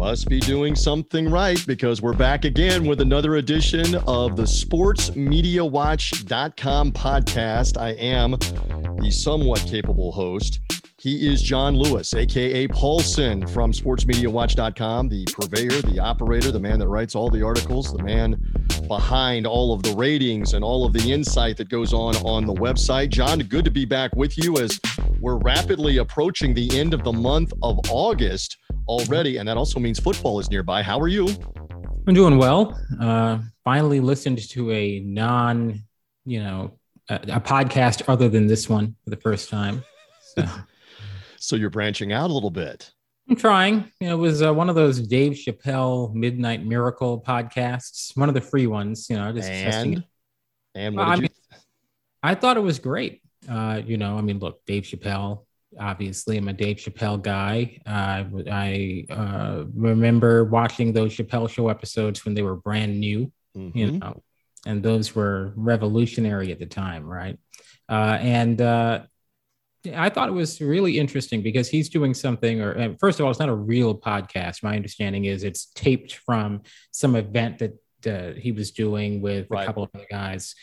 must be doing something right because we're back again with another edition of the sportsmediawatch.com podcast. I am the somewhat capable host. He is John Lewis, aka Paulsen from sportsmediawatch.com, the purveyor, the operator, the man that writes all the articles, the man behind all of the ratings and all of the insight that goes on on the website. John, good to be back with you as we're rapidly approaching the end of the month of August already, and that also means football is nearby. How are you? I'm doing well. Uh, finally listened to a non, you know, a, a, podcast other than this one for the first time. So. so you're branching out a little bit. I'm trying. You know, it was uh, one of those Dave Chappelle Midnight Miracle podcasts, one of the free ones. You know, just and, testing it. And I? Mean, I thought it was great. Uh, you know, I mean, look, Dave Chappelle, obviously I'm a Dave Chappelle guy. Uh, I uh, remember watching those Chappelle show episodes when they were brand new, mm-hmm. you know, and those were revolutionary at the time, right? Uh, and uh, I thought it was really interesting because he's doing something, or first of all, it's not a real podcast. My understanding is it's taped from some event that uh, he was doing with right. a couple of other guys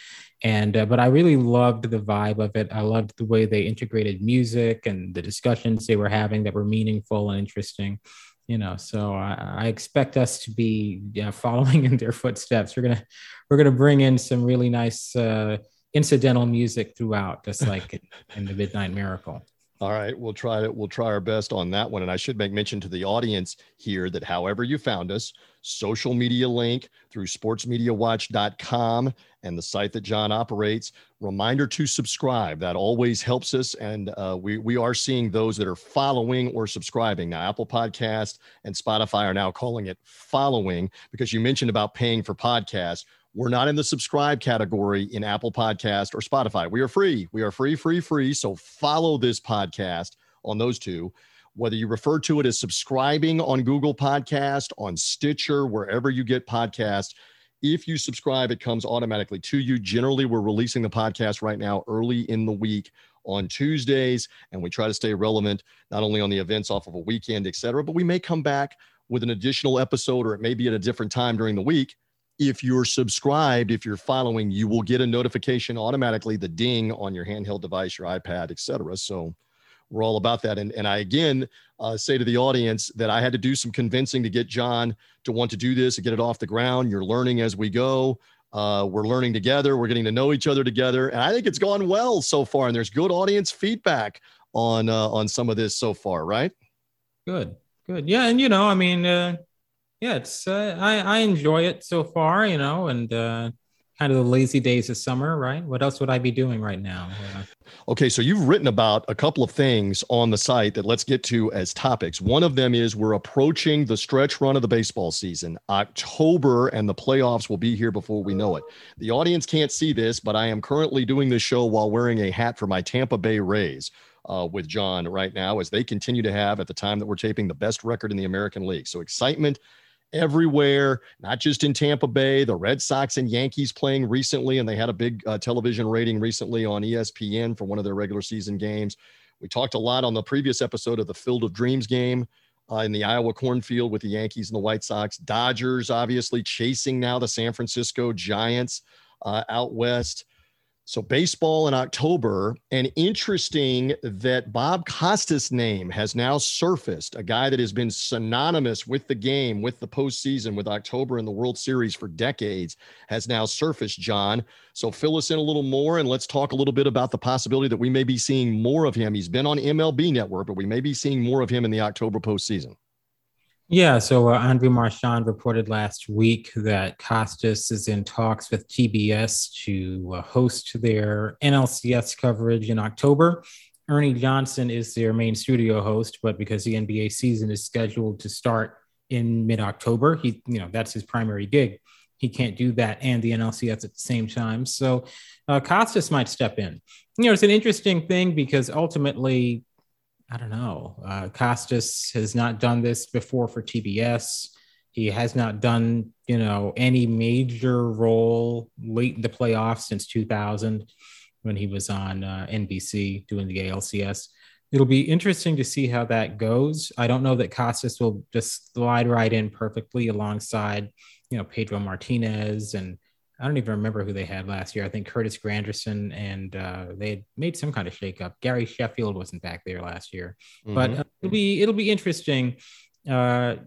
and uh, but i really loved the vibe of it i loved the way they integrated music and the discussions they were having that were meaningful and interesting you know so i, I expect us to be yeah, following in their footsteps we're gonna we're gonna bring in some really nice uh, incidental music throughout just like in, in the midnight miracle all right, we'll try it. We'll try our best on that one. And I should make mention to the audience here that however you found us, social media link through sportsmediawatch.com and the site that John operates. Reminder to subscribe. That always helps us. And uh, we, we are seeing those that are following or subscribing. Now, Apple Podcast and Spotify are now calling it following because you mentioned about paying for podcasts. We're not in the subscribe category in Apple Podcast or Spotify. We are free. We are free, free, free. So follow this podcast on those two whether you refer to it as subscribing on Google Podcast, on Stitcher, wherever you get podcasts. If you subscribe, it comes automatically to you. Generally, we're releasing the podcast right now early in the week on Tuesdays, and we try to stay relevant not only on the events off of a weekend, et cetera, but we may come back with an additional episode or it may be at a different time during the week. If you're subscribed, if you're following, you will get a notification automatically, the ding on your handheld device, your iPad, et cetera. So we're all about that. And, and I again uh, say to the audience that I had to do some convincing to get John to want to do this and get it off the ground. You're learning as we go. Uh, we're learning together. We're getting to know each other together, and I think it's gone well so far. And there's good audience feedback on uh, on some of this so far, right? Good, good, yeah. And you know, I mean, uh, yeah, it's uh, I I enjoy it so far, you know, and uh, kind of the lazy days of summer, right? What else would I be doing right now? Uh, okay, so you've written about a couple of things on the site that let's get to as topics. One of them is we're approaching the stretch run of the baseball season. October and the playoffs will be here before we know it. The audience can't see this, but I am currently doing this show while wearing a hat for my Tampa Bay Rays. Uh, with John right now, as they continue to have at the time that we're taping the best record in the American League. So excitement everywhere, not just in Tampa Bay. The Red Sox and Yankees playing recently, and they had a big uh, television rating recently on ESPN for one of their regular season games. We talked a lot on the previous episode of the Field of Dreams game uh, in the Iowa cornfield with the Yankees and the White Sox. Dodgers, obviously, chasing now the San Francisco Giants uh, out west. So baseball in October, and interesting that Bob Costas' name has now surfaced, a guy that has been synonymous with the game, with the postseason, with October and the World Series for decades, has now surfaced, John. So fill us in a little more and let's talk a little bit about the possibility that we may be seeing more of him. He's been on MLB Network, but we may be seeing more of him in the October postseason. Yeah, so uh, Marchand reported last week that Costas is in talks with TBS to uh, host their NLCS coverage in October. Ernie Johnson is their main studio host, but because the NBA season is scheduled to start in mid-October, he, you know, that's his primary gig. He can't do that and the NLCS at the same time. So uh, Costas might step in. You know, it's an interesting thing because ultimately I don't know. Uh, Costas has not done this before for TBS. He has not done, you know, any major role late in the playoffs since 2000 when he was on uh, NBC doing the ALCS. it'll be interesting to see how that goes. I don't know that Costas will just slide right in perfectly alongside, you know, Pedro Martinez and I don't even remember who they had last year. I think Curtis Granderson and uh, they had made some kind of shakeup. Gary Sheffield wasn't back there last year, mm-hmm. but uh, it'll be it'll be interesting. Uh,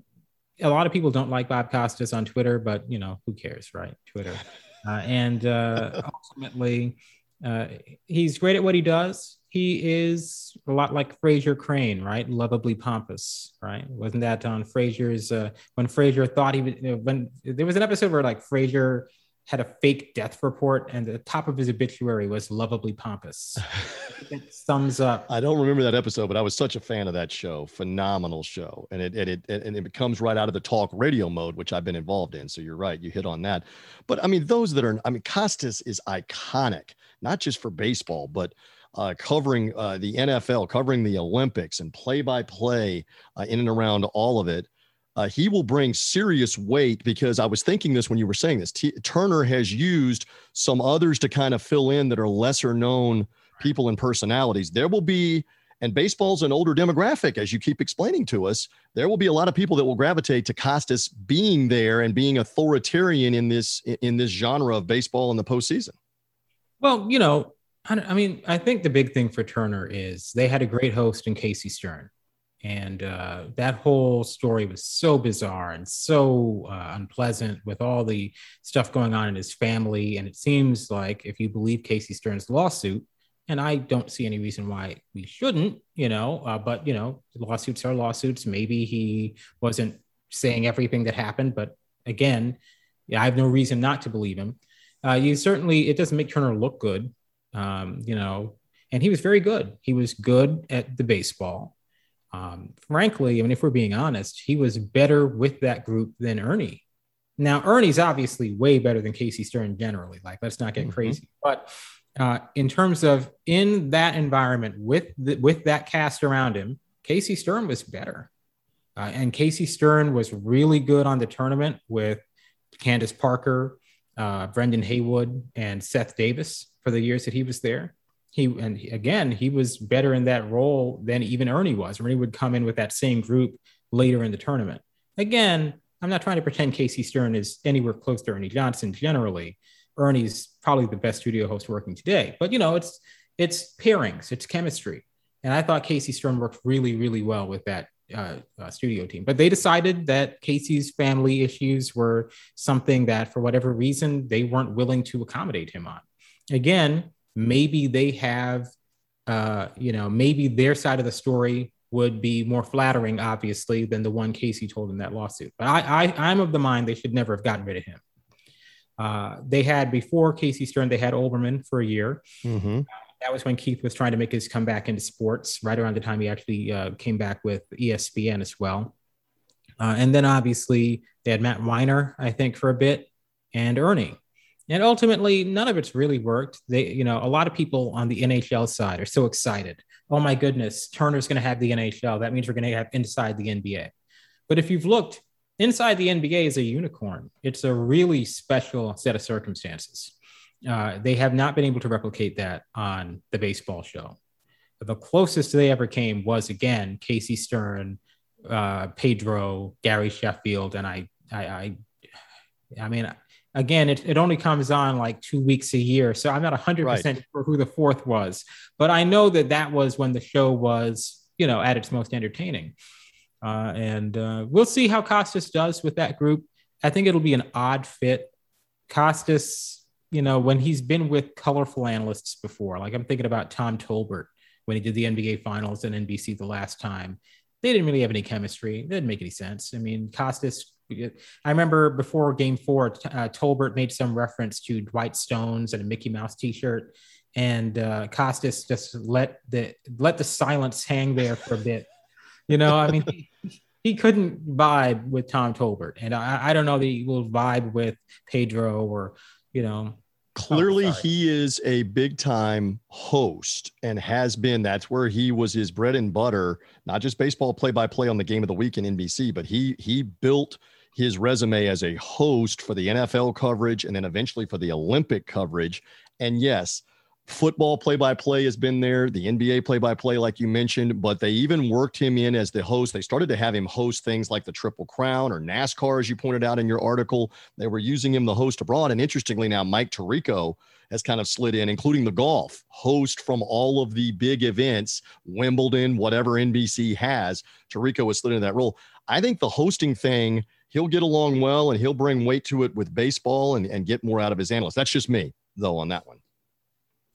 a lot of people don't like Bob Costas on Twitter, but you know who cares, right? Twitter, uh, and uh, ultimately, uh, he's great at what he does. He is a lot like Frasier Crane, right? Lovably pompous, right? Wasn't that on Frasier's when Frasier thought he was when there was an episode where like Frasier had a fake death report, and the top of his obituary was lovably pompous. it sums up. I don't remember that episode, but I was such a fan of that show. Phenomenal show, and it and it and it comes right out of the talk radio mode, which I've been involved in. So you're right, you hit on that. But I mean, those that are, I mean, Costas is iconic, not just for baseball, but uh, covering uh, the NFL, covering the Olympics, and play by play in and around all of it uh, he will bring serious weight because I was thinking this when you were saying this. T- Turner has used some others to kind of fill in that are lesser known people and personalities. There will be, and baseball's an older demographic, as you keep explaining to us. There will be a lot of people that will gravitate to Costas being there and being authoritarian in this in this genre of baseball in the postseason. Well, you know, I, I mean, I think the big thing for Turner is they had a great host in Casey Stern and uh, that whole story was so bizarre and so uh, unpleasant with all the stuff going on in his family. And it seems like, if you believe Casey Stern's lawsuit, and I don't see any reason why we shouldn't, you know, uh, but you know, lawsuits are lawsuits. Maybe he wasn't saying everything that happened, but again, I have no reason not to believe him. Uh, you certainly, it doesn't make Turner look good, um, you know, and he was very good. He was good at the baseball um, frankly, I mean, if we're being honest, he was better with that group than Ernie. Now, Ernie's obviously way better than Casey Stern generally. Like, let's not get mm-hmm. crazy. But uh, in terms of in that environment with the, with that cast around him, Casey Stern was better. Uh, and Casey Stern was really good on the tournament with Candace Parker, uh, Brendan Haywood, and Seth Davis for the years that he was there he and again he was better in that role than even Ernie was. Ernie would come in with that same group later in the tournament. Again, I'm not trying to pretend Casey Stern is anywhere close to Ernie Johnson. Generally, Ernie's probably the best studio host working today. But you know, it's it's pairings, it's chemistry, and I thought Casey Stern worked really, really well with that uh, uh, studio team. But they decided that Casey's family issues were something that, for whatever reason, they weren't willing to accommodate him on. Again, maybe they have, uh, you know, maybe their side of the story would be more flattering, obviously, than the one Casey told in that lawsuit. But I, I, i'm of the mind they should never have gotten rid of him. Uh, they had before Casey Stern, they had Olbermann for a year. Mm-hmm. that was when Keith was trying to make his comeback into sports, right around the time he actually uh, came back with ESPN as well. Uh, and then obviously they had Matt Winer I think, for a bit, and Ernie. And ultimately, none of it's really worked. They, you know, a lot of people on the NHL side are so excited. Oh my goodness, Turner's going to have the NHL. That means we're going to have inside the NBA. But if you've looked, inside the NBA is a unicorn. It's a really special set of circumstances. Uh, they have not been able to replicate that on the baseball show. The closest they ever came was again Casey Stern, uh, Pedro, Gary Sheffield, and I, I, I, I mean, again, it, it only comes on like two weeks a year. So I'm not 100% right. sure who the fourth was, but I know that that was when the show was, you know, at its most entertaining. Uh, and uh, we'll see how Costas does with that group. I think it'll be an odd fit. Costas, you know, when he's been with colorful analysts before, like I'm thinking about Tom Tolbert when he did the NBA finals and NBC the last time, they didn't really have any chemistry. It didn't make any sense. I mean, Costas I remember before Game Four, uh, Tolbert made some reference to Dwight Stones and a Mickey Mouse T-shirt, and uh, Costas just let the let the silence hang there for a bit. You know, I mean, he, he couldn't vibe with Tom Tolbert, and I, I don't know that he will vibe with Pedro or you know. Clearly oh, he is a big time host and has been. That's where he was his bread and butter not just baseball play by play on the game of the week in NBC but he he built his resume as a host for the NFL coverage and then eventually for the Olympic coverage. And yes, football play by play has been there, the NBA play by play, like you mentioned, but they even worked him in as the host. They started to have him host things like the Triple Crown or NASCAR, as you pointed out in your article. They were using him the host abroad. And interestingly, now Mike Tirico has kind of slid in, including the golf host from all of the big events, Wimbledon, whatever NBC has. Tirico has slid into that role. I think the hosting thing, he'll get along well and he'll bring weight to it with baseball and, and get more out of his analysts. That's just me, though, on that one.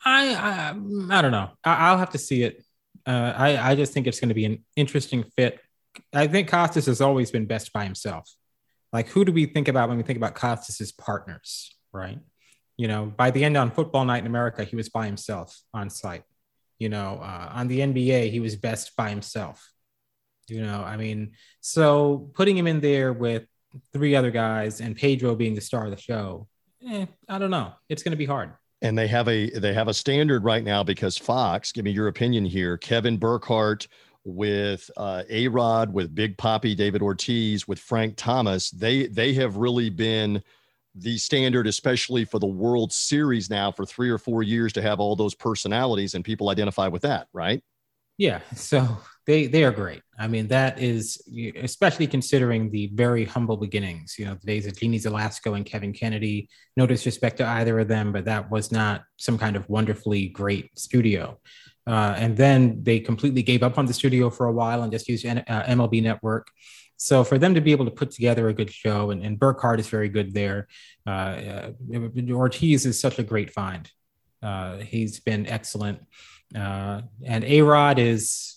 I I, I don't know. I, will have to see it. Uh, I I just think it's going to be an interesting fit. I think Costas has always been best by himself. Like who do we think about when we think about Costas's partners, right? You know, by the end on Football Night in America, he was by himself on site. You know, uh, on the NBA, he was best by himself. You know, I mean, so putting him in there with three other guys and Pedro being the star of the show, eh, I don't know. It's going to be hard and they have a they have a standard right now because Fox. Give me your opinion here. Kevin Burkhardt with uh, A Rod, with Big Papi, David Ortiz, with Frank Thomas. They they have really been the standard, especially for the World Series now for three or four years to have all those personalities and people identify with that, right? Yeah. So they they are great. I mean, that is especially considering the very humble beginnings. You know, the days of Jeanne Zelasko and Kevin Kennedy. No disrespect to either of them, but that was not some kind of wonderfully great studio. Uh, and then they completely gave up on the studio for a while and just used uh, MLB Network. So for them to be able to put together a good show, and, and Burkhardt is very good there. Uh, uh Ortiz is such a great find. Uh, he's been excellent. Uh, and A Rod is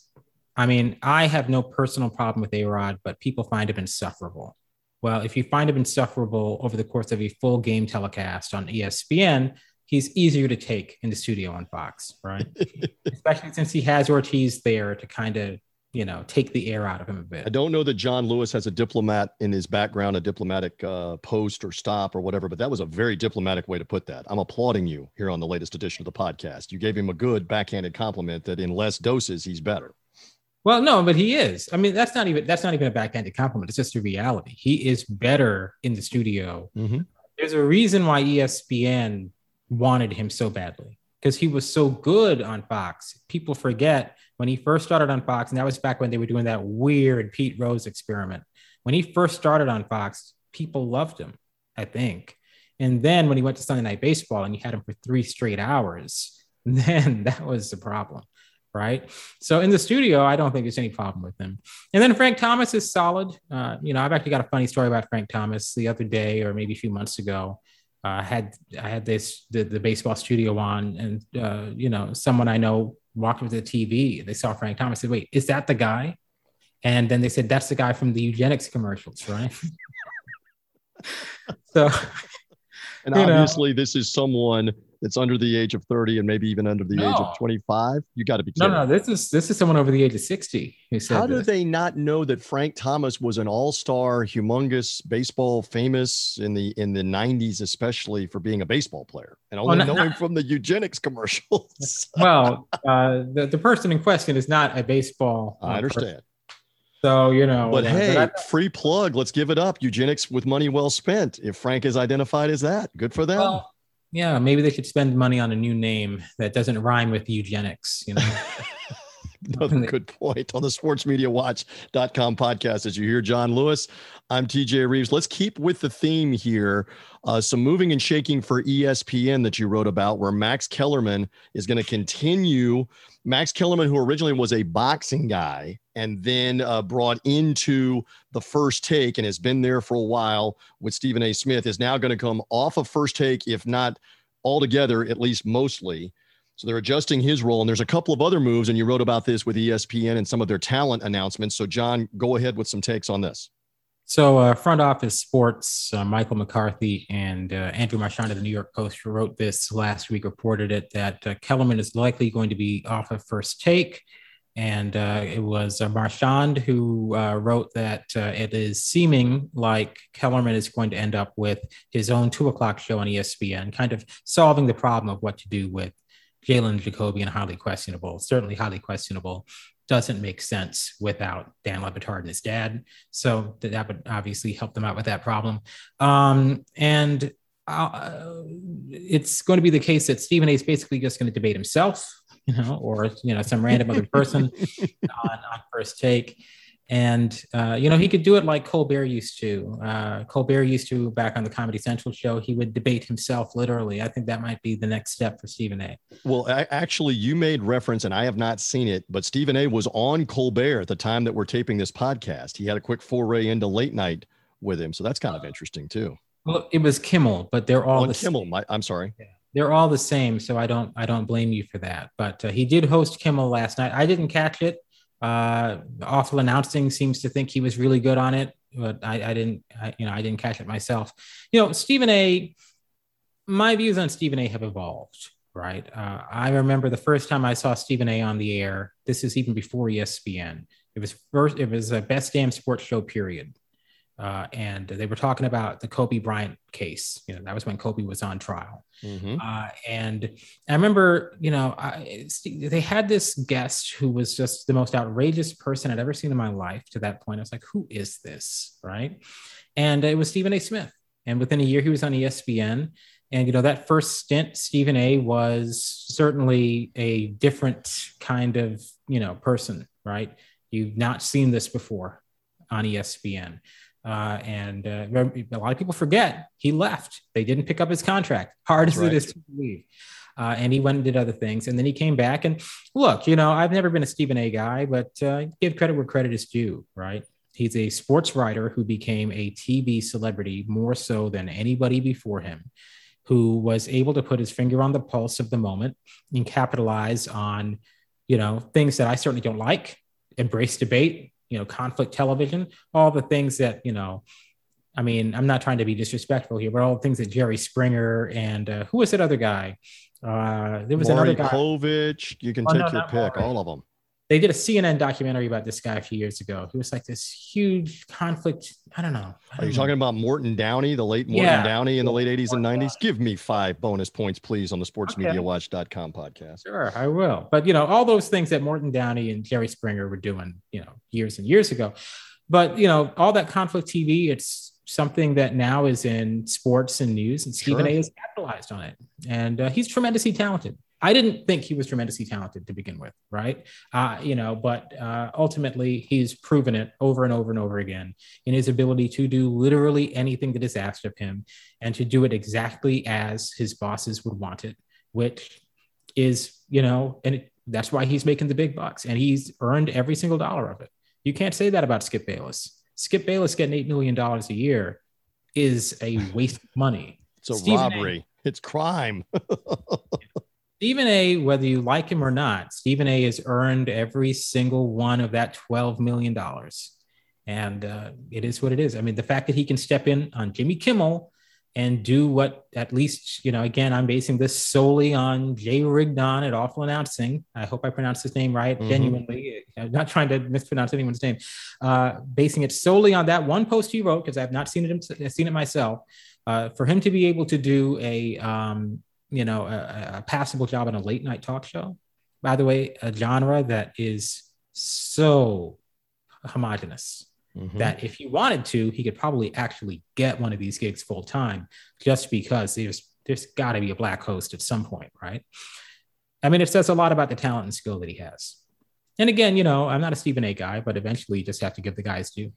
I mean, I have no personal problem with A Rod, but people find him insufferable. Well, if you find him insufferable over the course of a full game telecast on ESPN, he's easier to take in the studio on Fox, right? Especially since he has Ortiz there to kind of, you know, take the air out of him a bit. I don't know that John Lewis has a diplomat in his background, a diplomatic uh, post or stop or whatever, but that was a very diplomatic way to put that. I'm applauding you here on the latest edition of the podcast. You gave him a good backhanded compliment that in less doses, he's better. Well, no, but he is. I mean, that's not even that's not even a backhanded compliment. It's just a reality. He is better in the studio. Mm-hmm. There's a reason why ESPN wanted him so badly because he was so good on Fox. People forget when he first started on Fox, and that was back when they were doing that weird Pete Rose experiment. When he first started on Fox, people loved him, I think. And then when he went to Sunday Night Baseball and you had him for three straight hours, then that was the problem right? So in the studio, I don't think there's any problem with them. And then Frank Thomas is solid. Uh, you know, I've actually got a funny story about Frank Thomas the other day, or maybe a few months ago. Uh, I had I had this the, the baseball studio on, and uh, you know, someone I know walked with the TV. They saw Frank Thomas. Said, "Wait, is that the guy?" And then they said, "That's the guy from the Nugenix commercials, right?" so, and obviously, know, this is someone that's under the age of 30 and maybe even under the no. age of 25 you got to be kidding. no no this is this is someone over the age of 60 who said how do they not know that frank thomas was an all-star humongous baseball famous in the in the 90s especially for being a baseball player and only well, know him from the Nugenix commercials well uh, the, the person in question is not a baseball uh, i understand person. So, you know, but uh, hey, but free plug. Let's give it up. Nugenix with money well spent. If Frank is identified as that, good for them. Well, yeah, maybe they should spend money on a new name that doesn't rhyme with eugenics, you know. Another good point on the sportsmediawatch.com podcast. As you hear John Lewis, I'm TJ Reeves. Let's keep with the theme here. Uh, some moving and shaking for ESPN that you wrote about, where Max Kellerman is going to continue. Max Kellerman, who originally was a boxing guy and then uh, brought into the first take and has been there for a while with Stephen A. Smith, is now going to come off of first take, if not altogether, at least mostly. So they're adjusting his role. And there's a couple of other moves, and you wrote about this with ESPN and some of their talent announcements. So, John, go ahead with some takes on this. So, uh, front office sports, uh, Michael McCarthy and uh, Andrew Marchand of the New York Post wrote this last week, reported it that uh, Kellerman is likely going to be off of first take. And uh, it was uh, Marchand who wrote that it is seeming like Kellerman is going to end up with his own two o'clock show on ESPN, kind of solving the problem of what to do with Jalen Jacoby and highly questionable, certainly highly questionable, doesn't make sense without Dan Le Batard and his dad. So that would obviously help them out with that problem. Um, and uh, it's going to be the case that Stephen A. is basically just going to debate himself, you know, or you know, some random other person on, on first take. And uh, you know, he could do it like Colbert used to. Uh, Colbert used to back on the Comedy Central show. He would debate himself literally. I think that might be the next step for Stephen A. Well, I, actually, you made reference, and I have not seen it, but Stephen A. was on Colbert at the time that we're taping this podcast. He had a quick foray into late night with him, so that's kind of interesting too. Well, it was Kimmel, but they're all on the Kimmel. My, I'm sorry. Yeah. They're all the same, so I don't I don't blame you for that. But uh, he did host Kimmel last night. I didn't catch it. Uh, awful announcing seems to think he was really good on it, but I, I didn't, I, you know, I didn't catch it myself. You know, Stephen A. My views on Stephen A. have evolved. Right. Uh, I remember the first time I saw Stephen A. on the air. This is even before ESPN. It was first. It was a best damn sports show. Period. Uh, and they were talking about the Kobe Bryant case. You know, that was when Kobe was on trial. Mm-hmm. Uh, and I remember, you know, I, they had this guest who was just the most outrageous person I'd ever seen in my life to that point. I was like, who is this? Right. And it was Stephen A. Smith. And within a year, he was on ESPN. And, you know, that first stint, Stephen A. was certainly a different kind of, you know, person, right? You've not seen this before on ESPN. Uh, and uh, a lot of people forget he left. They didn't pick up his contract. Hard That's as right. it is to believe. Uh, and he went and did other things. And then he came back. And look, you know, I've never been a Stephen A guy, but uh, give credit where credit is due, right? He's a sports writer who became a TV celebrity more so than anybody before him, who was able to put his finger on the pulse of the moment and capitalize on, you know, things that I certainly don't like, embrace debate, you know, conflict television, all the things that, you know, I mean, I'm not trying to be disrespectful here, but all the things that Jerry Springer and uh, who was that other guy? Uh, there was Maury another guy. Povich. You can oh, take no, your pick, Maury. all of them they did a CNN documentary about this guy a few years ago. He was like this huge conflict. I don't know. I don't Are you know. talking about Morton Downey, the late Morton yeah. Downey in the late 80s and 90s? Give me five bonus points, please, on the sportsmediawatch.com podcast. Sure, I will. But, you know, all those things that Morton Downey and Jerry Springer were doing, you know, years and years ago. But, you know, all that conflict TV, it's something that now is in sports and news, and Stephen sure. A has capitalized on it. And uh, he's tremendously talented. I didn't think he was tremendously talented to begin with, right? Uh, you know, but uh, ultimately he's proven it over and over and over again in his ability to do literally anything that is asked of him and to do it exactly as his bosses would want it, which is, you know, and it, that's why he's making the big bucks and he's earned every single dollar of it. You can't say that about Skip Bayless. Skip Bayless getting $8 million a year is a waste of money. It's a Stephen robbery. A, it's crime. Stephen A, whether you like him or not, Stephen A has earned every single one of that $12 million. And uh, it is what it is. I mean, the fact that he can step in on Jimmy Kimmel and do what at least, you know, again, I'm basing this solely on Jay Rigdon at Awful Announcing. I hope I pronounced his name right, mm-hmm. genuinely. I'm not trying to mispronounce anyone's name. Uh, basing it solely on that one post he wrote, because I've not seen it, seen it myself. Uh, for him to be able to do a um, you know, a, a passable job on a late night talk show. By the way, a genre that is so homogenous mm-hmm. that if he wanted to, he could probably actually get one of these gigs full time just because there's there's got to be a black host at some point, right? I mean, it says a lot about the talent and skill that he has. And again, you know, I'm not a Stephen A guy, but eventually you just have to give the guys due.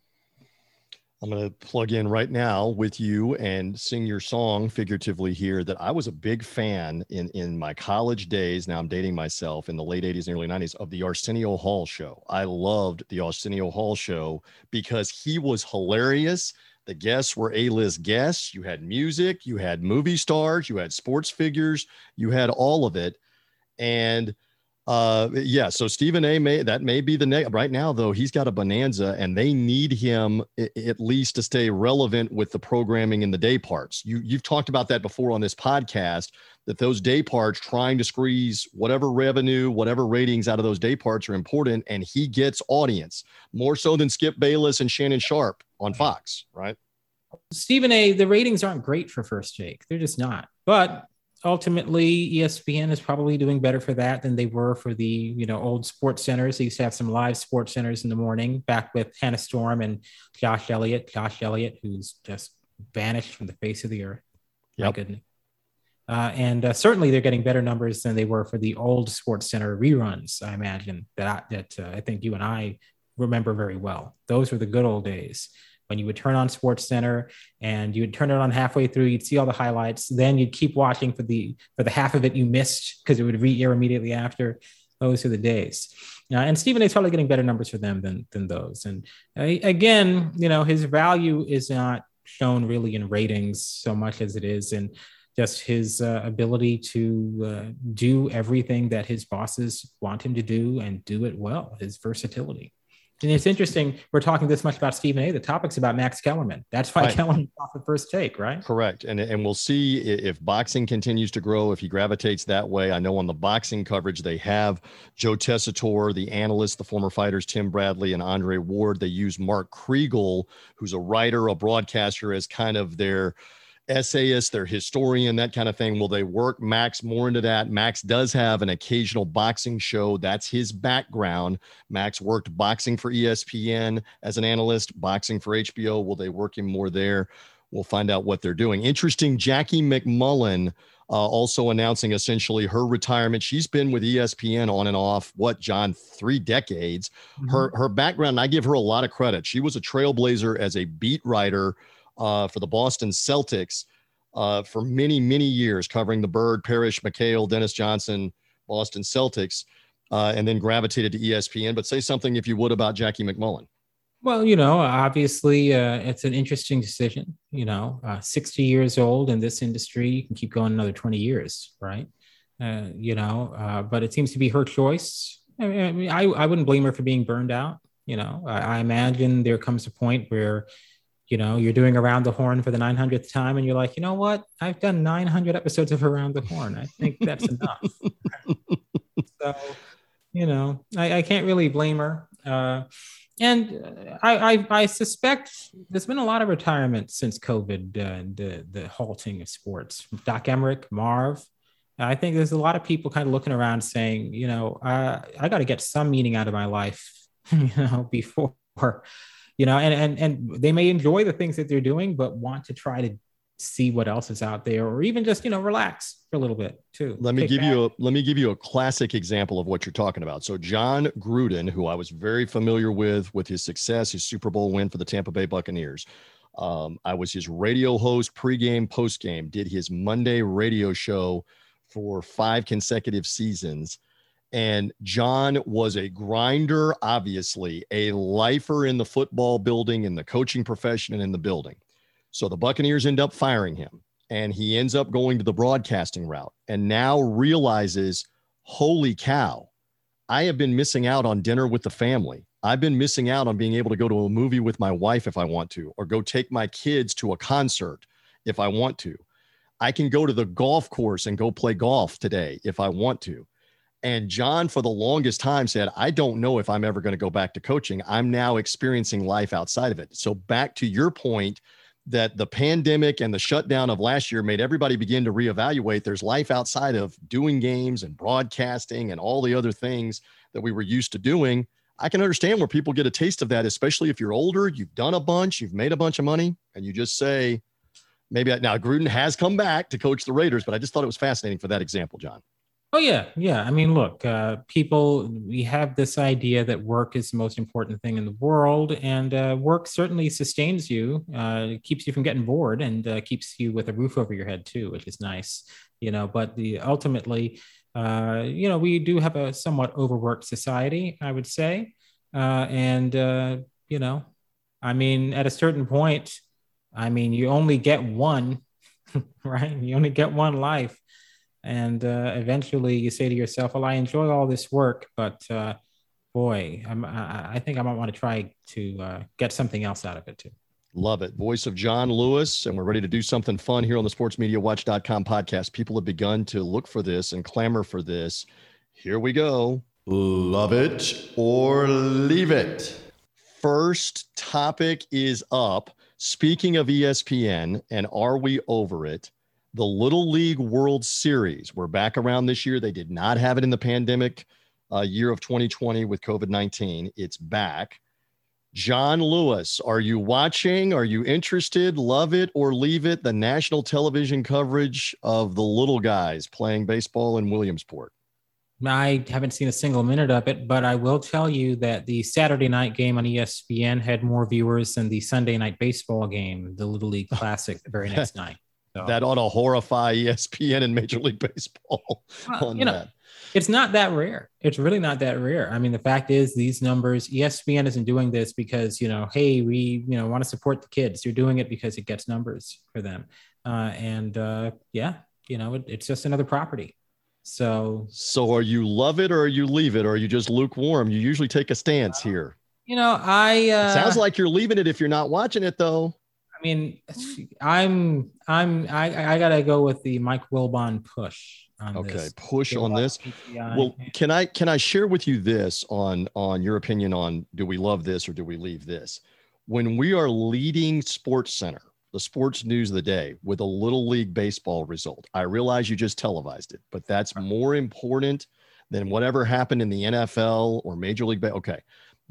I'm going to plug in right now with you and sing your song figuratively here that I was a big fan in, in my college days. Now I'm dating myself in the late 80s and early 90s of the Arsenio Hall show. I loved the Arsenio Hall show because he was hilarious. The guests were A list guests. You had music, you had movie stars, you had sports figures, you had all of it. And uh, yeah. So Stephen A. may that may be the. Right now, though, he's got a bonanza, and they need him at least to stay relevant with the programming in the day parts. You you've talked about that before on this podcast. That those day parts, trying to squeeze whatever revenue, whatever ratings out of those day parts are important, and he gets audience more so than Skip Bayless and Shannon Sharpe on Fox, right? Stephen A. The ratings aren't great for First Take. They're just not. But ultimately espn is probably doing better for that than they were for the you know old sports centers they used to have some live sports centers in the morning back with hannah storm and josh elliott josh elliott who's just vanished from the face of the earth Yep. My goodness. Uh, and uh, certainly they're getting better numbers than they were for the old Sports Center reruns. I imagine that I, that uh, I think you and I remember very well. Those were the good old days when you would turn on Sports Center and you would turn it on halfway through. You'd see all the highlights. Then you'd keep watching for the for the half of it you missed because it would re-air immediately after. Those are the days. Uh, and Stephen is probably getting better numbers for them than than those. And uh, again, you know, his value is not shown really in ratings so much as it is in just his uh, ability to uh, do everything that his bosses want him to do and do it well, his versatility. And it's interesting, we're talking this much about Stephen A. The topic's about Max Kellerman. That's why right. Kellerman off the first take, right? Correct. And, and we'll see if boxing continues to grow, if he gravitates that way. I know on the boxing coverage, they have Joe Tessitore, the analyst, the former fighters, Tim Bradley and Andre Ward. They use Mark Kriegel, who's a writer, a broadcaster, as kind of their – essayist, they're historian, that kind of thing. Will they work Max more into that? Max does have an occasional boxing show. That's his background. Max worked boxing for ESPN as an analyst, boxing for HBO. Will they work him more there? We'll find out what they're doing. Interesting. Jackie MacMullan. Uh, also announcing essentially her retirement. She's been with ESPN on and off, what, John, three decades. Mm-hmm. Her her background, I give her a lot of credit. She was a trailblazer as a beat writer uh, for the Boston Celtics uh, for many, many years, covering the Bird, Parrish, McHale, Dennis Johnson, Boston Celtics, uh, and then gravitated to ESPN. But say something, if you would, about Jackie MacMullan. Well, you know, obviously, uh, it's an interesting decision. You know, uh, 60 years old in this industry, you can keep going another 20 years, right? Uh, you know, uh, but it seems to be her choice. I, mean, I, I wouldn't blame her for being burned out. You know, I, I imagine there comes a point where you know you're doing around the horn for the 900th time and you're like you know what? I've done 900 episodes of around the horn. I think that's enough. So you know I, I, can't really blame her. Uh, and I, I, I suspect there's been a lot of retirement since covid uh, and the, the halting of sports. Doc emrick marv. I think there's a lot of people kind of looking around saying you know uh, i got to get some meaning out of my life you know before you know, and and and they may enjoy the things that they're doing, but want to try to see what else is out there, or even just you know relax for a little bit too. Let me give back. you a let me give you a classic example of what you're talking about. So john Gruden, who I was very familiar with with his success, his Super Bowl win for the Tampa Bay Buccaneers. Um, I was his radio host pregame, postgame, did his Monday radio show for five consecutive seasons. And John was a grinder, obviously, a lifer in the football building, in the coaching profession, and in the building. So the Buccaneers end up firing him, and he ends up going to the broadcasting route and now realizes, holy cow, I have been missing out on dinner with the family. I've been missing out on being able to go to a movie with my wife if I want to, or go take my kids to a concert if I want to. I can go to the golf course and go play golf today if I want to. And John, for the longest time, said, I don't know if I'm ever going to go back to coaching. I'm now experiencing life outside of it. So, back to your point that the pandemic and the shutdown of last year made everybody begin to reevaluate there's life outside of doing games and broadcasting and all the other things that we were used to doing. I can understand where people get a taste of that, especially if you're older, you've done a bunch, you've made a bunch of money, and you just say, maybe I, now Gruden has come back to coach the Raiders, but I just thought it was fascinating for that example, Jon. Oh yeah, yeah. I mean, look, uh, people. We have this idea that work is the most important thing in the world, and uh, work certainly sustains you, uh, keeps you from getting bored, and uh, keeps you with a roof over your head too, which is nice. You know, but the ultimately, uh, you know, we do have a somewhat overworked society, I would say, uh, and you know, I mean, at a certain point, I mean, you only get one, right? You only get one life and uh, eventually you say to yourself well i enjoy all this work but uh, boy I'm, I, I think i might want to try to uh, get something else out of it too Love it. Voice of John Lewis. And we're ready to do something fun here on the sportsmediawatch.com podcast. People have begun to look for this and clamor for this. Here we go. Love it or leave it. First topic is up. Speaking of ESPN, and are we over it? The Little League World Series. We're back around this year. They did not have it in the pandemic uh, year of 2020 with COVID 19. It's back. John Lewis, are you watching? Are you interested? Love it or leave it? The national television coverage of the little guys playing baseball in Williamsport. I haven't seen a single minute of it, but I will tell you that the Saturday night game on ESPN had more viewers than the Sunday night baseball game, the Little League Classic, the very next night. So, that ought to horrify ESPN and Major League Baseball. Well, you know, that. it's not that rare. It's really not that rare. I mean, the fact is, these numbers, ESPN isn't doing this because you know, hey, we you know want to support the kids. They're doing it because it gets numbers for them. Uh, and uh, yeah, you know, it, it's just another property. So, so are you love it or you leave it or are you just lukewarm? You usually take a stance here. You know, I uh, sounds like you're leaving it if you're not watching it though. I mean, I'm I'm I, I gotta go with the Mike Wilbon push. okay, this. push on this. PTI. Well, can I can I share with you this on on your opinion on do we love this or do we leave this? When we are leading Sports Center the sports news of the day with a little league baseball result. I realize you just televised it, but that's more important than whatever happened in the NFL or Major League. Ba- okay.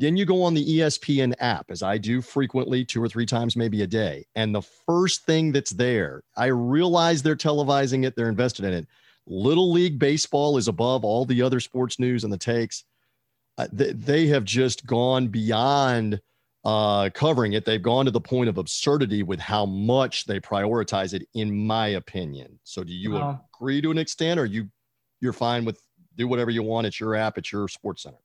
Then you go on the ESPN app, as I do frequently, two or three times, maybe a day. And the first thing that's there, I realize they're televising it, they're invested in it. Little League Baseball is above all the other sports news and the takes. Uh, they, they have just gone beyond uh, covering it, they've gone to the point of absurdity with how much they prioritize it, in my opinion. So, do you agree to an extent, or you you're fine with do whatever you want? It's your app, it's your sports center.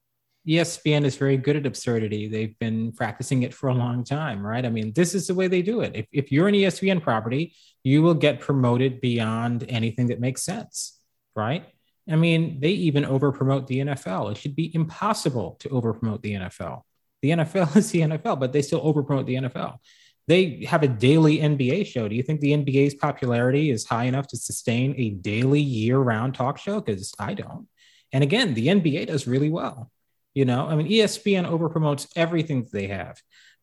ESPN is very good at absurdity. They've been practicing it for a long time, right? I mean, this is the way they do it. If, if you're an ESPN property, you will get promoted beyond anything that makes sense, right? I mean, they even over promote the NFL. It should be impossible to over promote the NFL. The NFL is the NFL, but they still overpromote the NFL. They have a daily NBA show. Do you think the NBA's popularity is high enough to sustain a daily year round talk show? Because I don't. And again, the NBA does really well. You know, I mean, ESPN overpromotes everything that they have,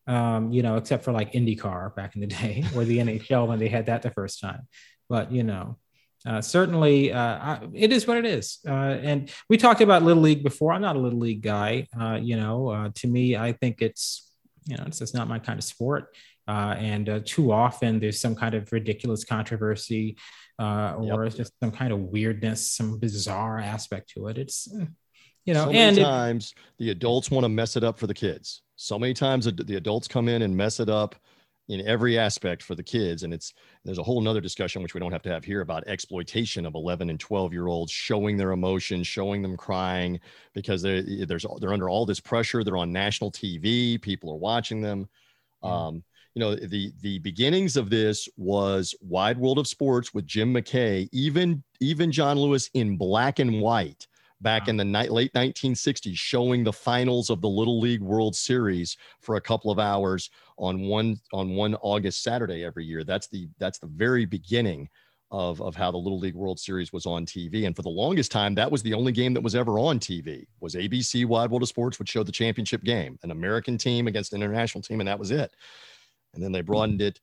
um, you know, except for like IndyCar back in the day or the NHL when they had that the first time. But, you know, uh, certainly uh, it is what it is. Uh, and we talked about little league before. I'm not a little league guy. Uh, you know, uh, to me, I think it's you know it's just not my kind of sport. Uh, and too often there's some kind of ridiculous controversy, or yep. it's just some kind of weirdness, some bizarre aspect to it. It's you know, so and times it, the adults want to mess it up for the kids. So many times the adults come in and mess it up in every aspect for the kids and it's there's a whole nother discussion which we don't have to have here about exploitation of 11 and 12 year olds showing their emotions showing them crying because they there's they're under all this pressure they're on national tv people are watching them mm. um, you know the the beginnings of this was wide world of sports with jim mckay even even john lewis in black and white back wow. in the ni- late 1960s, showing the finals of the Little League World Series for a couple of hours on one on one August Saturday every year. That's the that's the very beginning of, of how the Little League World Series was on TV. And for the longest time, that was the only game that was ever on TV. Was ABC Wide World of Sports would show the championship game, an American team against an international team, and that was it. And then they broadened it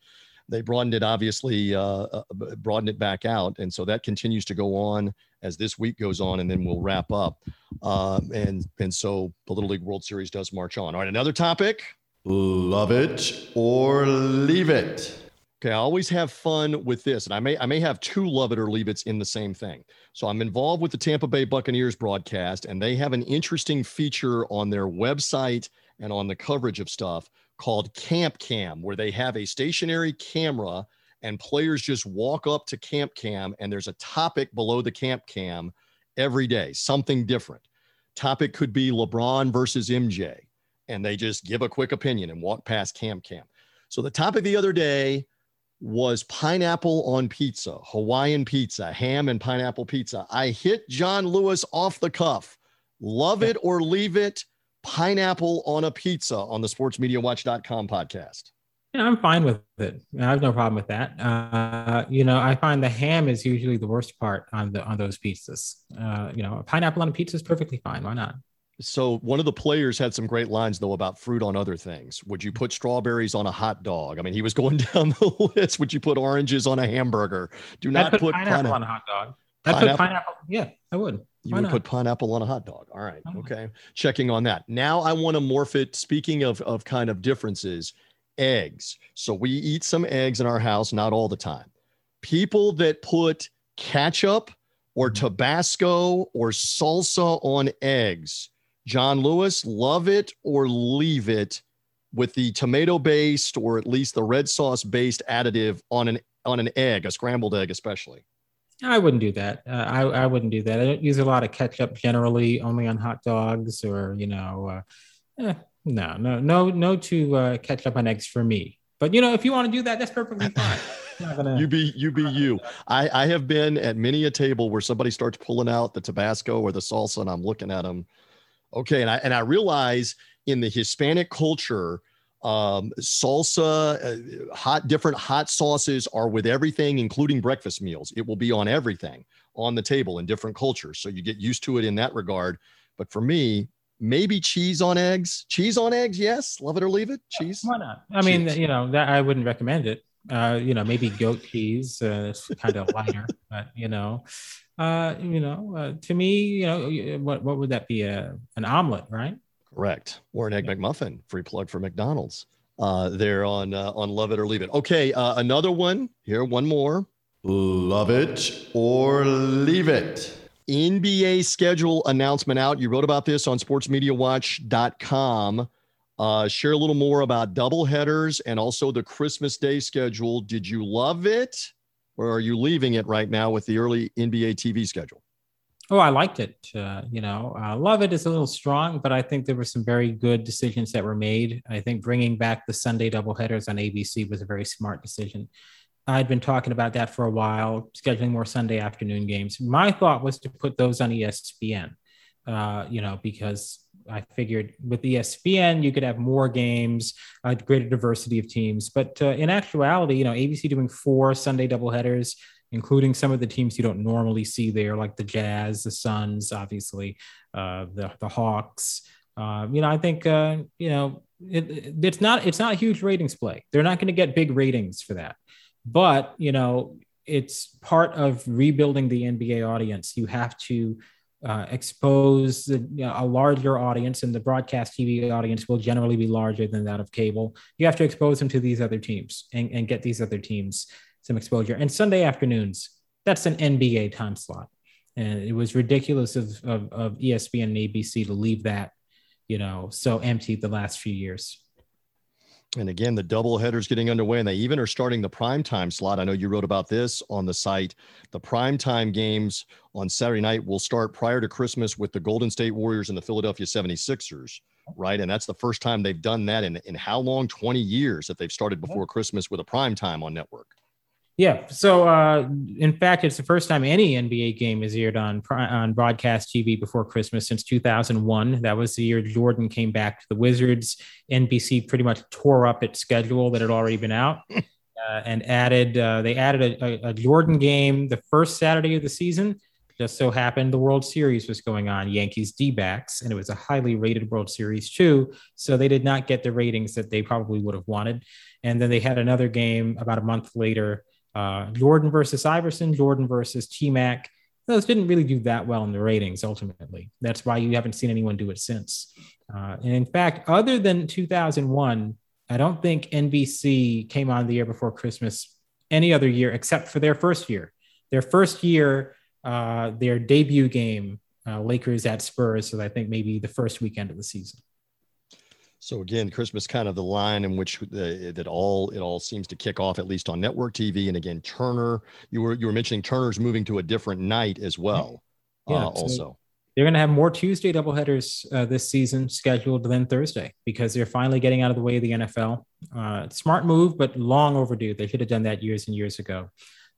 they broadened it obviously uh, uh broadened it back out and so that continues to go on as this week goes on and then we'll wrap up. Um, and and so the little league world series does march on. All right another topic. Love it or leave it? Okay i always have fun with this and i may i may have two love it or leave it's in the same thing. So i'm involved with the tampa bay buccaneers broadcast and they have an interesting feature on their website and on the coverage of stuff called Camp Cam, where they have a stationary camera and players just walk up to Camp Cam and there's a topic below the Camp Cam every day, something different. Topic could be LeBron versus MJ, and they just give a quick opinion and walk past Camp Cam. So the topic the other day was pineapple on pizza, Hawaiian pizza, ham and pineapple pizza. I hit John Lewis off the cuff. Love it or leave it pineapple on a pizza on the sportsmediawatch.com podcast. Yeah, I'm fine with it. I have no problem with that. Uh, you know, I find the ham is usually the worst part on the on those pizzas. Uh, you know, a pineapple on a pizza is perfectly fine. Why not? So one of the players had some great lines though about fruit on other things. Would you put strawberries on a hot dog? I mean, he was going down the list. Would you put oranges on a hamburger? Do not put, put pineapple on a hot dog. I put pineapple. Yeah, I would. You would put pineapple on a hot dog. All right. Okay. Checking on that. Now I want to morph it. Speaking of, of kind of differences, eggs. So we eat some eggs in our house, not all the time. People that put ketchup or mm-hmm. Tabasco or salsa on eggs, John Lewis, love it or leave it with the tomato based or at least the red sauce based additive on an on an egg, a scrambled egg especially. I wouldn't do that. Uh, I I wouldn't do that. I don't use a lot of ketchup generally, only on hot dogs or you know, uh, eh, no, no, no, no to uh, up on eggs for me. But you know, if you want to do that, that's perfectly fine. Gonna, you be you be you. I I have been at many a table where somebody starts pulling out the Tabasco or the salsa, and I'm looking at them. Okay, and I and I realize in the Hispanic culture, um, salsa, uh, hot different hot sauces are with everything, including breakfast meals. It will be on everything on the table in different cultures, so you get used to it in that regard. But for me, maybe cheese on eggs. Cheese on eggs, yes. Love it or leave it. Cheese. Why not? I cheese. mean, you know, that I wouldn't recommend it. Uh, you know, maybe goat cheese. Uh, it's kind of lighter, but you know, uh, you know, uh, to me, you know, what what would that be? A an omelet, right? Correct. Or an egg McMuffin. Free plug for McDonald's. Uh, there on uh, on Love It or Leave It. Okay, uh, another one here. One more. Love it or leave it. NBA schedule announcement out. You wrote about this on sportsmediawatch.com. Uh, share a little more about double headers and also the Christmas Day schedule. Did you love it or are you leaving it right now with the early NBA TV schedule? Oh, I liked it. Uh, you know, uh, love it is a little strong, but I think there were some very good decisions that were made. I think bringing back the Sunday doubleheaders on ABC was a very smart decision. I'd been talking about that for a while, scheduling more Sunday afternoon games. My thought was to put those on ESPN, uh, you know, because I figured with ESPN you could have more games, a greater diversity of teams. But uh, in actuality, you know, ABC doing four Sunday doubleheaders including some of the teams you don't normally see there, like the Jazz, the Suns, obviously, uh, the the Hawks. Uh, you know, I think uh, you know it, it's not it's not a huge ratings play. They're not going to get big ratings for that, but you know, it's part of rebuilding the NBA audience. You have to. Uh, expose the, you know, a larger audience, and the broadcast TV audience will generally be larger than that of cable. You have to expose them to these other teams and, and get these other teams some exposure. And Sunday afternoons, that's an NBA time slot. And it was ridiculous of, of, of ESPN and ABC to leave that, you know, so empty the last few years. And again, the double headers getting underway, and they even are starting the prime time slot. I know you wrote about this on the site. The prime time games on Saturday night will start prior to Christmas with the Golden State Warriors and the Philadelphia 76ers, right? And that's the first time they've done that in, in how long? 20 years that they've started before Christmas with a prime time on network. Yeah. So, uh, in fact, it's the first time any NBA game is aired on on broadcast TV before Christmas since 2001. That was the year Jordan came back to the Wizards. NBC pretty much tore up its schedule that had already been out uh, and added. Uh, they added a, a, a, Jordan game the first Saturday of the season. Just so happened the World Series was going on, Yankees D backs, and it was a highly rated World Series too. So they did not get the ratings that they probably would have wanted. And then they had another game about a month later uh, Jordan versus Iverson, Jordan versus T Mac. Those didn't really do that well in the ratings ultimately. That's why you haven't seen anyone do it since. Uh, and in fact, other than 2001, I don't think NBC came on the year before Christmas any other year except for their first year. Their first year, uh, their debut game, uh, Lakers at Spurs, so I think maybe the first weekend of the season. So again, Christmas kind of the line in which the, that all it all seems to kick off at least on network TV. And again, Turner, you were you were mentioning Turner's moving to a different night as well. Yeah, uh, so also. They're going to have more Tuesday doubleheaders uh, this season scheduled than Thursday because they're finally getting out of the way of the NFL. Uh, smart move, but long overdue. They should have done that years and years ago.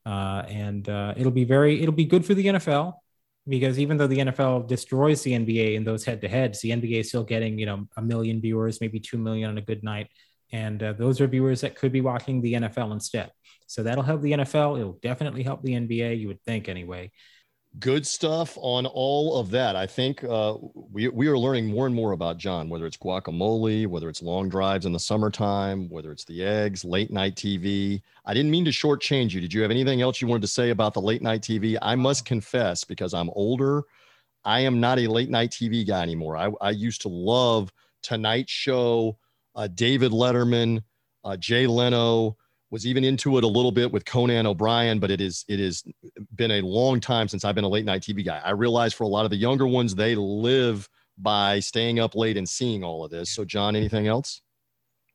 Uh, and uh, it'll be very, it'll be good for the NFL because even though the NFL destroys the NBA in those head-to-heads, the NBA is still getting you know a million viewers, maybe two million on a good night, and uh, those are viewers that could be watching the NFL instead. So that'll help the NFL. It'll definitely help the NBA. You would think anyway good stuff on all of that. I think uh, we, we are learning more and more about Jon, whether it's guacamole, whether it's long drives in the summertime, whether it's the eggs, late night TV. I didn't mean to shortchange you. Did you have anything else you wanted to say about the late night TV? I must confess, because I'm older, I am not a late night TV guy anymore. I, I used to love Tonight Show, uh, David Letterman, uh, Jay Leno. Was even into it a little bit with Conan O'Brien, but it is it has been a long time since I've been a late night TV guy. I realize for a lot of the younger ones, they live by staying up late and seeing all of this. So, Jon, anything else?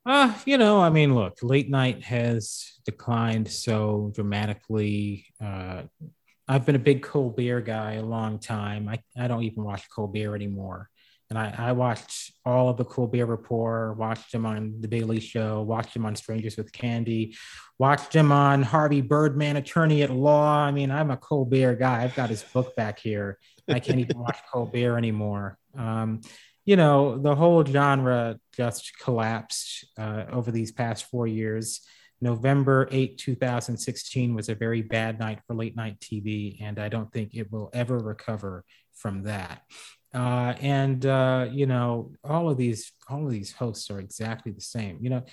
Uh, you know, I mean, look, late night has declined so dramatically. Uh, I've been a big Colbert guy a long time. I, I don't even watch Colbert anymore. And I, I watched all of the Cool Colbert Report, watched him on The Daily Show, watched him on Strangers with Candy, watched him on Harvey Birdman, Attorney at Law. I mean, I'm a Colbert guy. I've got his book back here. I can't even watch Colbert anymore. Um, you know, the whole genre just collapsed uh, over these past four years. November 8, 2016 was a very bad night for late night TV, and I don't think it will ever recover from that. Uh, and uh, you know, all of these all of these hosts are exactly the same. You know,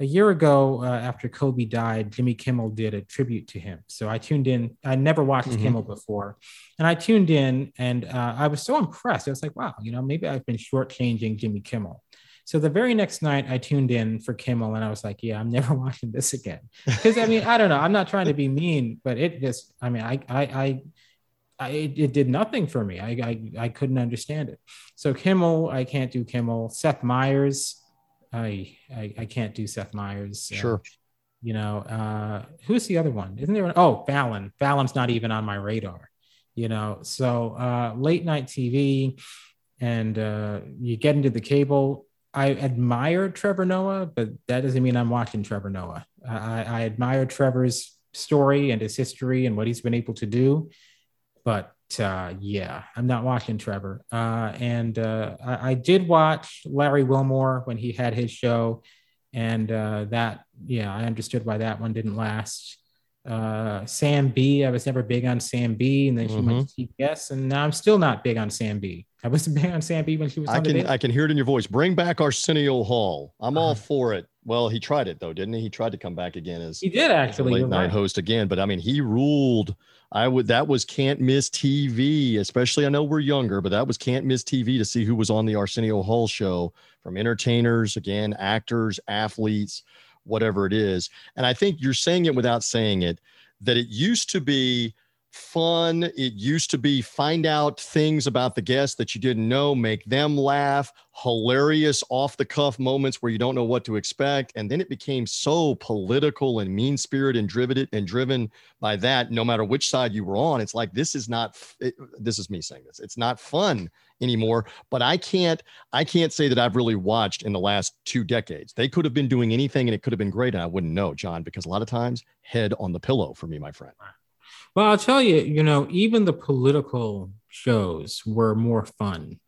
a year ago uh, after Kobe died, Jimmy Kimmel did a tribute to him. So I tuned in. I never watched mm-hmm. Kimmel before, and I tuned in, and uh, I was so impressed. I was like, wow, you know, maybe I've been shortchanging Jimmy Kimmel. So the very next night, I tuned in for Kimmel, and I was like, yeah, I'm never watching this again. Because I mean, I don't know. I'm not trying to be mean, but it just, I mean, I, I, I I, it did nothing for me. I, I, I couldn't understand it. So Kimmel, I can't do Kimmel. Seth Meyers, I, I, I can't do Seth Meyers. Uh, sure. You know, uh, who's the other one? Isn't there? Oh, Fallon. Fallon's not even on my radar. You know, so uh, late night TV, and uh, you get into the cable. I admire Trevor Noah, but that doesn't mean I'm watching Trevor Noah. I, I admire Trevor's story and his history and what he's been able to do, but uh, yeah, I'm not watching Trevor. Uh, and uh, I, I, did watch Larry Wilmore when he had his show, and uh, that yeah, I understood why that one didn't last. Uh, Sam Bee, I was never big on Sam Bee, and then she mm-hmm. went to TBS, and now I'm still not big on Sam Bee. I wasn't big on Sam Bee when she was. I can I can hear it in your voice. Bring back Arsenio Hall. I'm uh-huh. all for it. Well, he tried it though, didn't he? He tried to come back again as he did actually late night right. host again. But I mean, he ruled. I would that was can't miss TV, especially I know we're younger, but that was can't miss TV to see who was on the Arsenio Hall show from entertainers, again, actors, athletes, whatever it is. And I think you're saying it without saying it that it used to be fun. It used to be find out things about the guests that you didn't know, make them laugh, hilarious off the cuff moments where you don't know what to expect. And then it became so political and mean spirited and driven and driven by that, no matter which side you were on. It's like, this is not, it, this is me saying this. It's not fun anymore, but I can't, I can't say that I've really watched in the last two decades. They could have been doing anything and it could have been great. And I wouldn't know, Jon, because a lot of times head on the pillow for me, my friend. Well, I'll tell you, you know, even the political shows were more fun.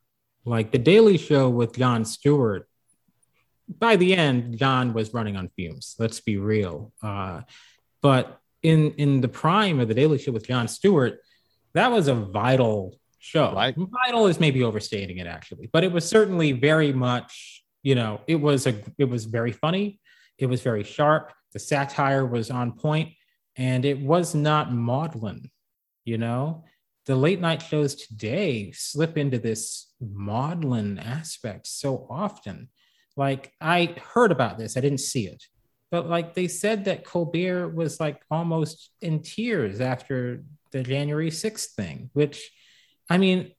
Like the Daily Show with Jon Stewart. By the end, Jon was running on fumes. Let's be real. Uh, but in in the prime of the Daily Show with Jon Stewart, that was a vital show. Right. Vital is maybe overstating it actually, but it was certainly very much. You know, it was a it was very funny. It was very sharp. The satire was on point and it was not maudlin you know? The late night shows today slip into this maudlin aspect so often. Like i heard about this i didn't see it but like they said that colbert was like almost in tears after the january 6th thing which i mean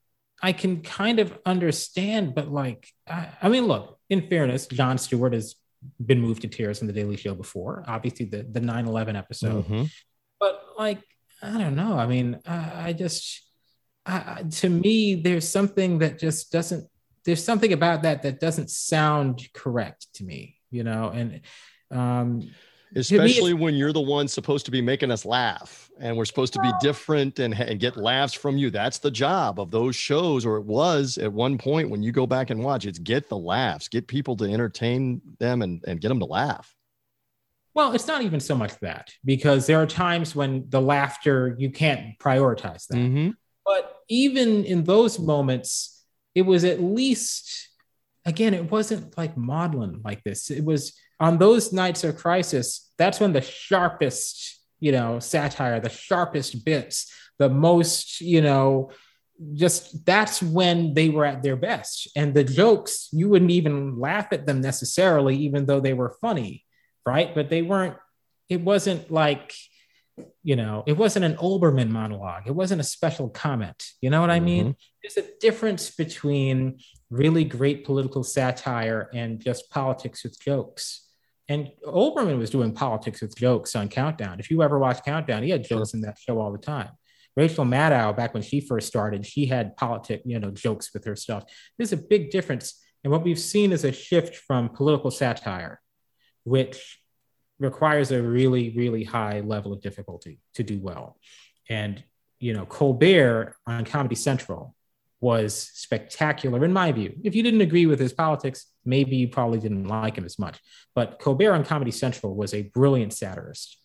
i can kind of understand but like i, I mean look in fairness jon stewart is been moved to tears on the Daily Show before, obviously the the 9/11 episode. Mm-hmm. But like, I don't know. I mean, I, I just, I, to me, there's something that just doesn't. There's something about that that doesn't sound correct to me, you know. And um, especially when you're the one supposed to be making us laugh and we're supposed to be different and, and get laughs from you. That's the job of those shows or it was at one point when you go back and watch it's get the laughs get people to entertain them and, and get them to laugh. Well it's not even so much that because there are times when the laughter you can't prioritize that. Mm-hmm. but even in those moments it was at least again it wasn't like maudlin like this. It was on those nights of crisis, that's when the sharpest, you know, satire, the sharpest bits, the most, you know, just that's when they were at their best. And the jokes, you wouldn't even laugh at them necessarily, even though they were funny, right? But they weren't, it wasn't like, you know, it wasn't an Olbermann monologue. It wasn't a special comment. You know what I mean? Mm-hmm. There's a difference between really great political satire and just politics with jokes. And Olbermann was doing politics with jokes on Countdown. If you ever watch Countdown, he had jokes in that show all the time. Rachel Maddow, back when she first started, she had politic, you know, jokes with her stuff. There's a big difference. And what we've seen is a shift from political satire, which requires a really, really high level of difficulty to do well. And, you know, Colbert on Comedy Central was spectacular in my view. If you didn't agree with his politics, maybe you probably didn't like him as much. But Colbert on Comedy Central was a brilliant satirist.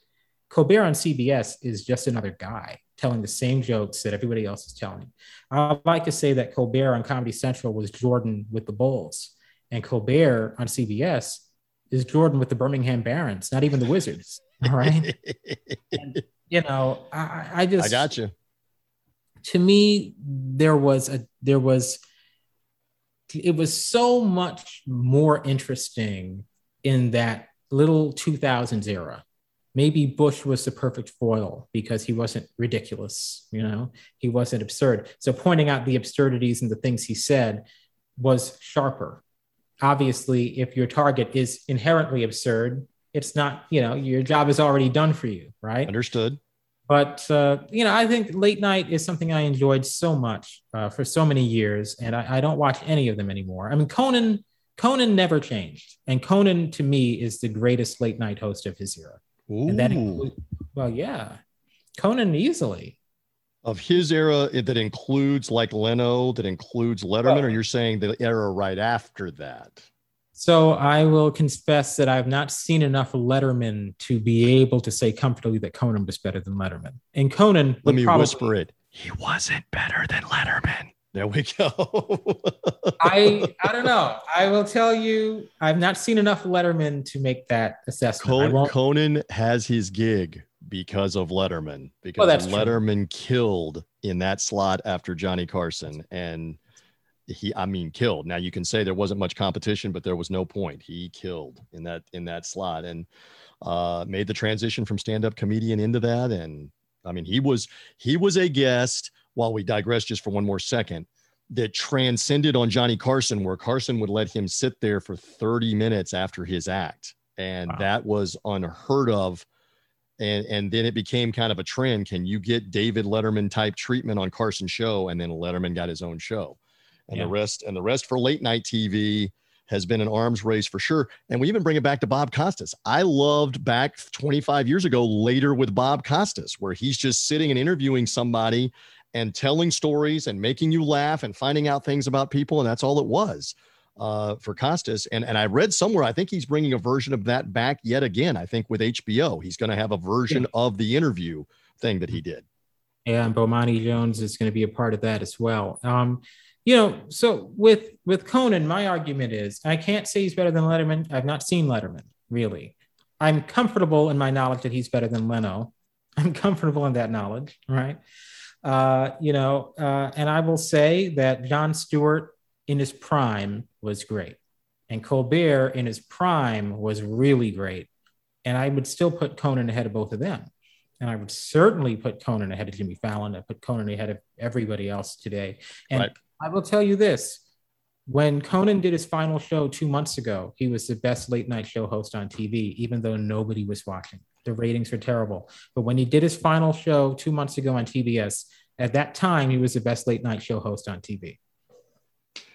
Colbert on CBS is just another guy telling the same jokes that everybody else is telling. I like to say that Colbert on Comedy Central was Jordan with the Bulls, and Colbert on CBS is Jordan with the Birmingham Barons, not even the Wizards. All right. and, you know, I, I just I got you. To me, there was a there was it was so much more interesting in that little 2000s era maybe Bush was the perfect foil because he wasn't ridiculous, you know, he wasn't absurd. So pointing out the absurdities and the things he said was sharper. Obviously, if your target is inherently absurd, it's not, you know, your job is already done for you, right? Understood. But, uh, you know, I think late night is something I enjoyed so much uh, for so many years, and I, I don't watch any of them anymore. I mean, Conan. Conan never changed. And Conan, to me, is the greatest late night host of his era. Ooh. And that includes, well, yeah, Conan easily. Of his era, that includes like Leno, that includes Letterman, well, or you're saying the era right after that? So I will confess that I've not seen enough Letterman to be able to say comfortably that Conan was better than Letterman. And Conan, let me probably, whisper it. He wasn't better than Letterman. There we go. I I don't know. I will tell you, I've not seen enough Letterman to make that assessment. Conan, Conan has his gig because of Letterman, because well, Letterman true. killed in that slot after Johnny Carson, and he, I mean, killed. Now you can say there wasn't much competition, but there was no point. He killed in that in that slot and uh, made the transition from stand-up comedian into that. And I mean, he was he was a guest while we digress just for one more second, that transcended on Johnny Carson, where Carson would let him sit there for 30 minutes after his act. And wow. that was unheard of. And, and then it became kind of a trend. Can you get David Letterman type treatment on Carson show? And then Letterman got his own show. And yeah. the rest, and the rest for late night TV has been an arms race for sure. And we even bring it back to Bob Costas. I loved back 25 years ago later with Bob Costas, where he's just sitting and interviewing somebody and telling stories and making you laugh and finding out things about people. And that's all it was uh, for Costas. And, and I read somewhere, I think he's bringing a version of that back yet again. I think with HBO, he's going to have a version of the interview thing that he did. Yeah, and Bomani Jones is going to be a part of that as well. Um, you know, so with with Conan, my argument is I can't say he's better than Letterman. I've not seen Letterman really. I'm comfortable in my knowledge that he's better than Leno. I'm comfortable in that knowledge, right? Uh, you know, uh, and I will say that Jon Stewart in his prime was great, and Colbert in his prime was really great. And I would still put Conan ahead of both of them. And I would certainly put Conan ahead of Jimmy Fallon. I put Conan ahead of everybody else today. And right. I will tell you this when Conan did his final show two months ago, he was the best late night show host on TV, even though nobody was watching. The ratings were terrible. But when he did his final show two months ago on TBS, at that time, he was the best late night show host on TV.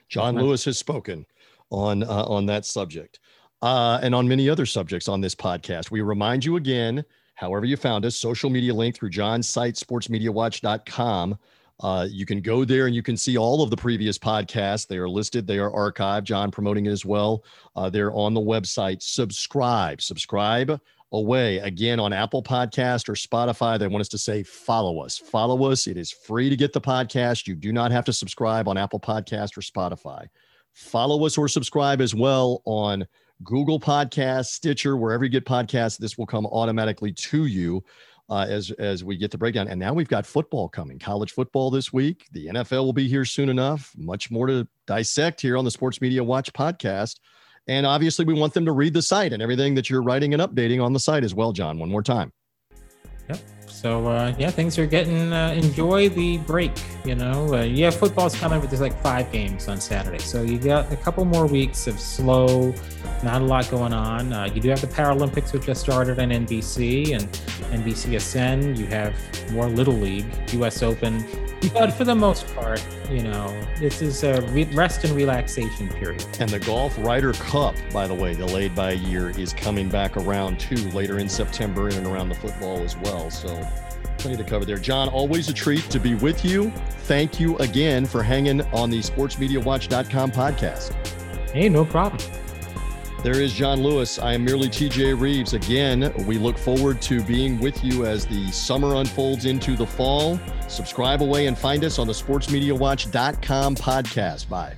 Jon Lewis has spoken on uh, on that subject uh, and on many other subjects on this podcast. We remind you again, however you found us, social media link through Jon's site, sportsmediawatch.com. Uh, you can go there and you can see all of the previous podcasts. They are listed, they are archived. Jon promoting it as well. Uh, they're on the website. Subscribe, subscribe away again on Apple Podcast or Spotify. They want us to say follow us. Follow us. It is free to get the podcast. You do not have to subscribe on Apple Podcast or Spotify. Follow us or subscribe as well on Google Podcasts, Stitcher, wherever you get podcasts. This will come automatically to you. Uh, as as we get the breakdown. And now we've got football coming, college football this week. The NFL will be here soon enough. Much more to dissect here on the Sports Media Watch podcast. And obviously, we want them to read the site and everything that you're writing and updating on the site as well, Jon. One more time. Yep. So uh, yeah, things are getting. Uh, enjoy the break. You know, uh, yeah, football's coming, but there's like five games on Saturday, so you got a couple more weeks of slow, not a lot going on. Uh, you do have the Paralympics, which just started on NBC and NBCSN. You have more Little League, U.S. Open, but for the most part, you know, this is a rest and relaxation period. And the Golf Ryder Cup, by the way, delayed by a year, is coming back around too later in September in and around the football as well. So plenty to cover there. Jon, always a treat to be with you. Thank you again for hanging on the sportsmediawatch.com podcast. Hey, no problem. There is Jon Lewis. I am merely TJ Reeves. Again, we look forward to being with you as the summer unfolds into the fall. Subscribe away and find us on the sportsmediawatch.com podcast. Bye.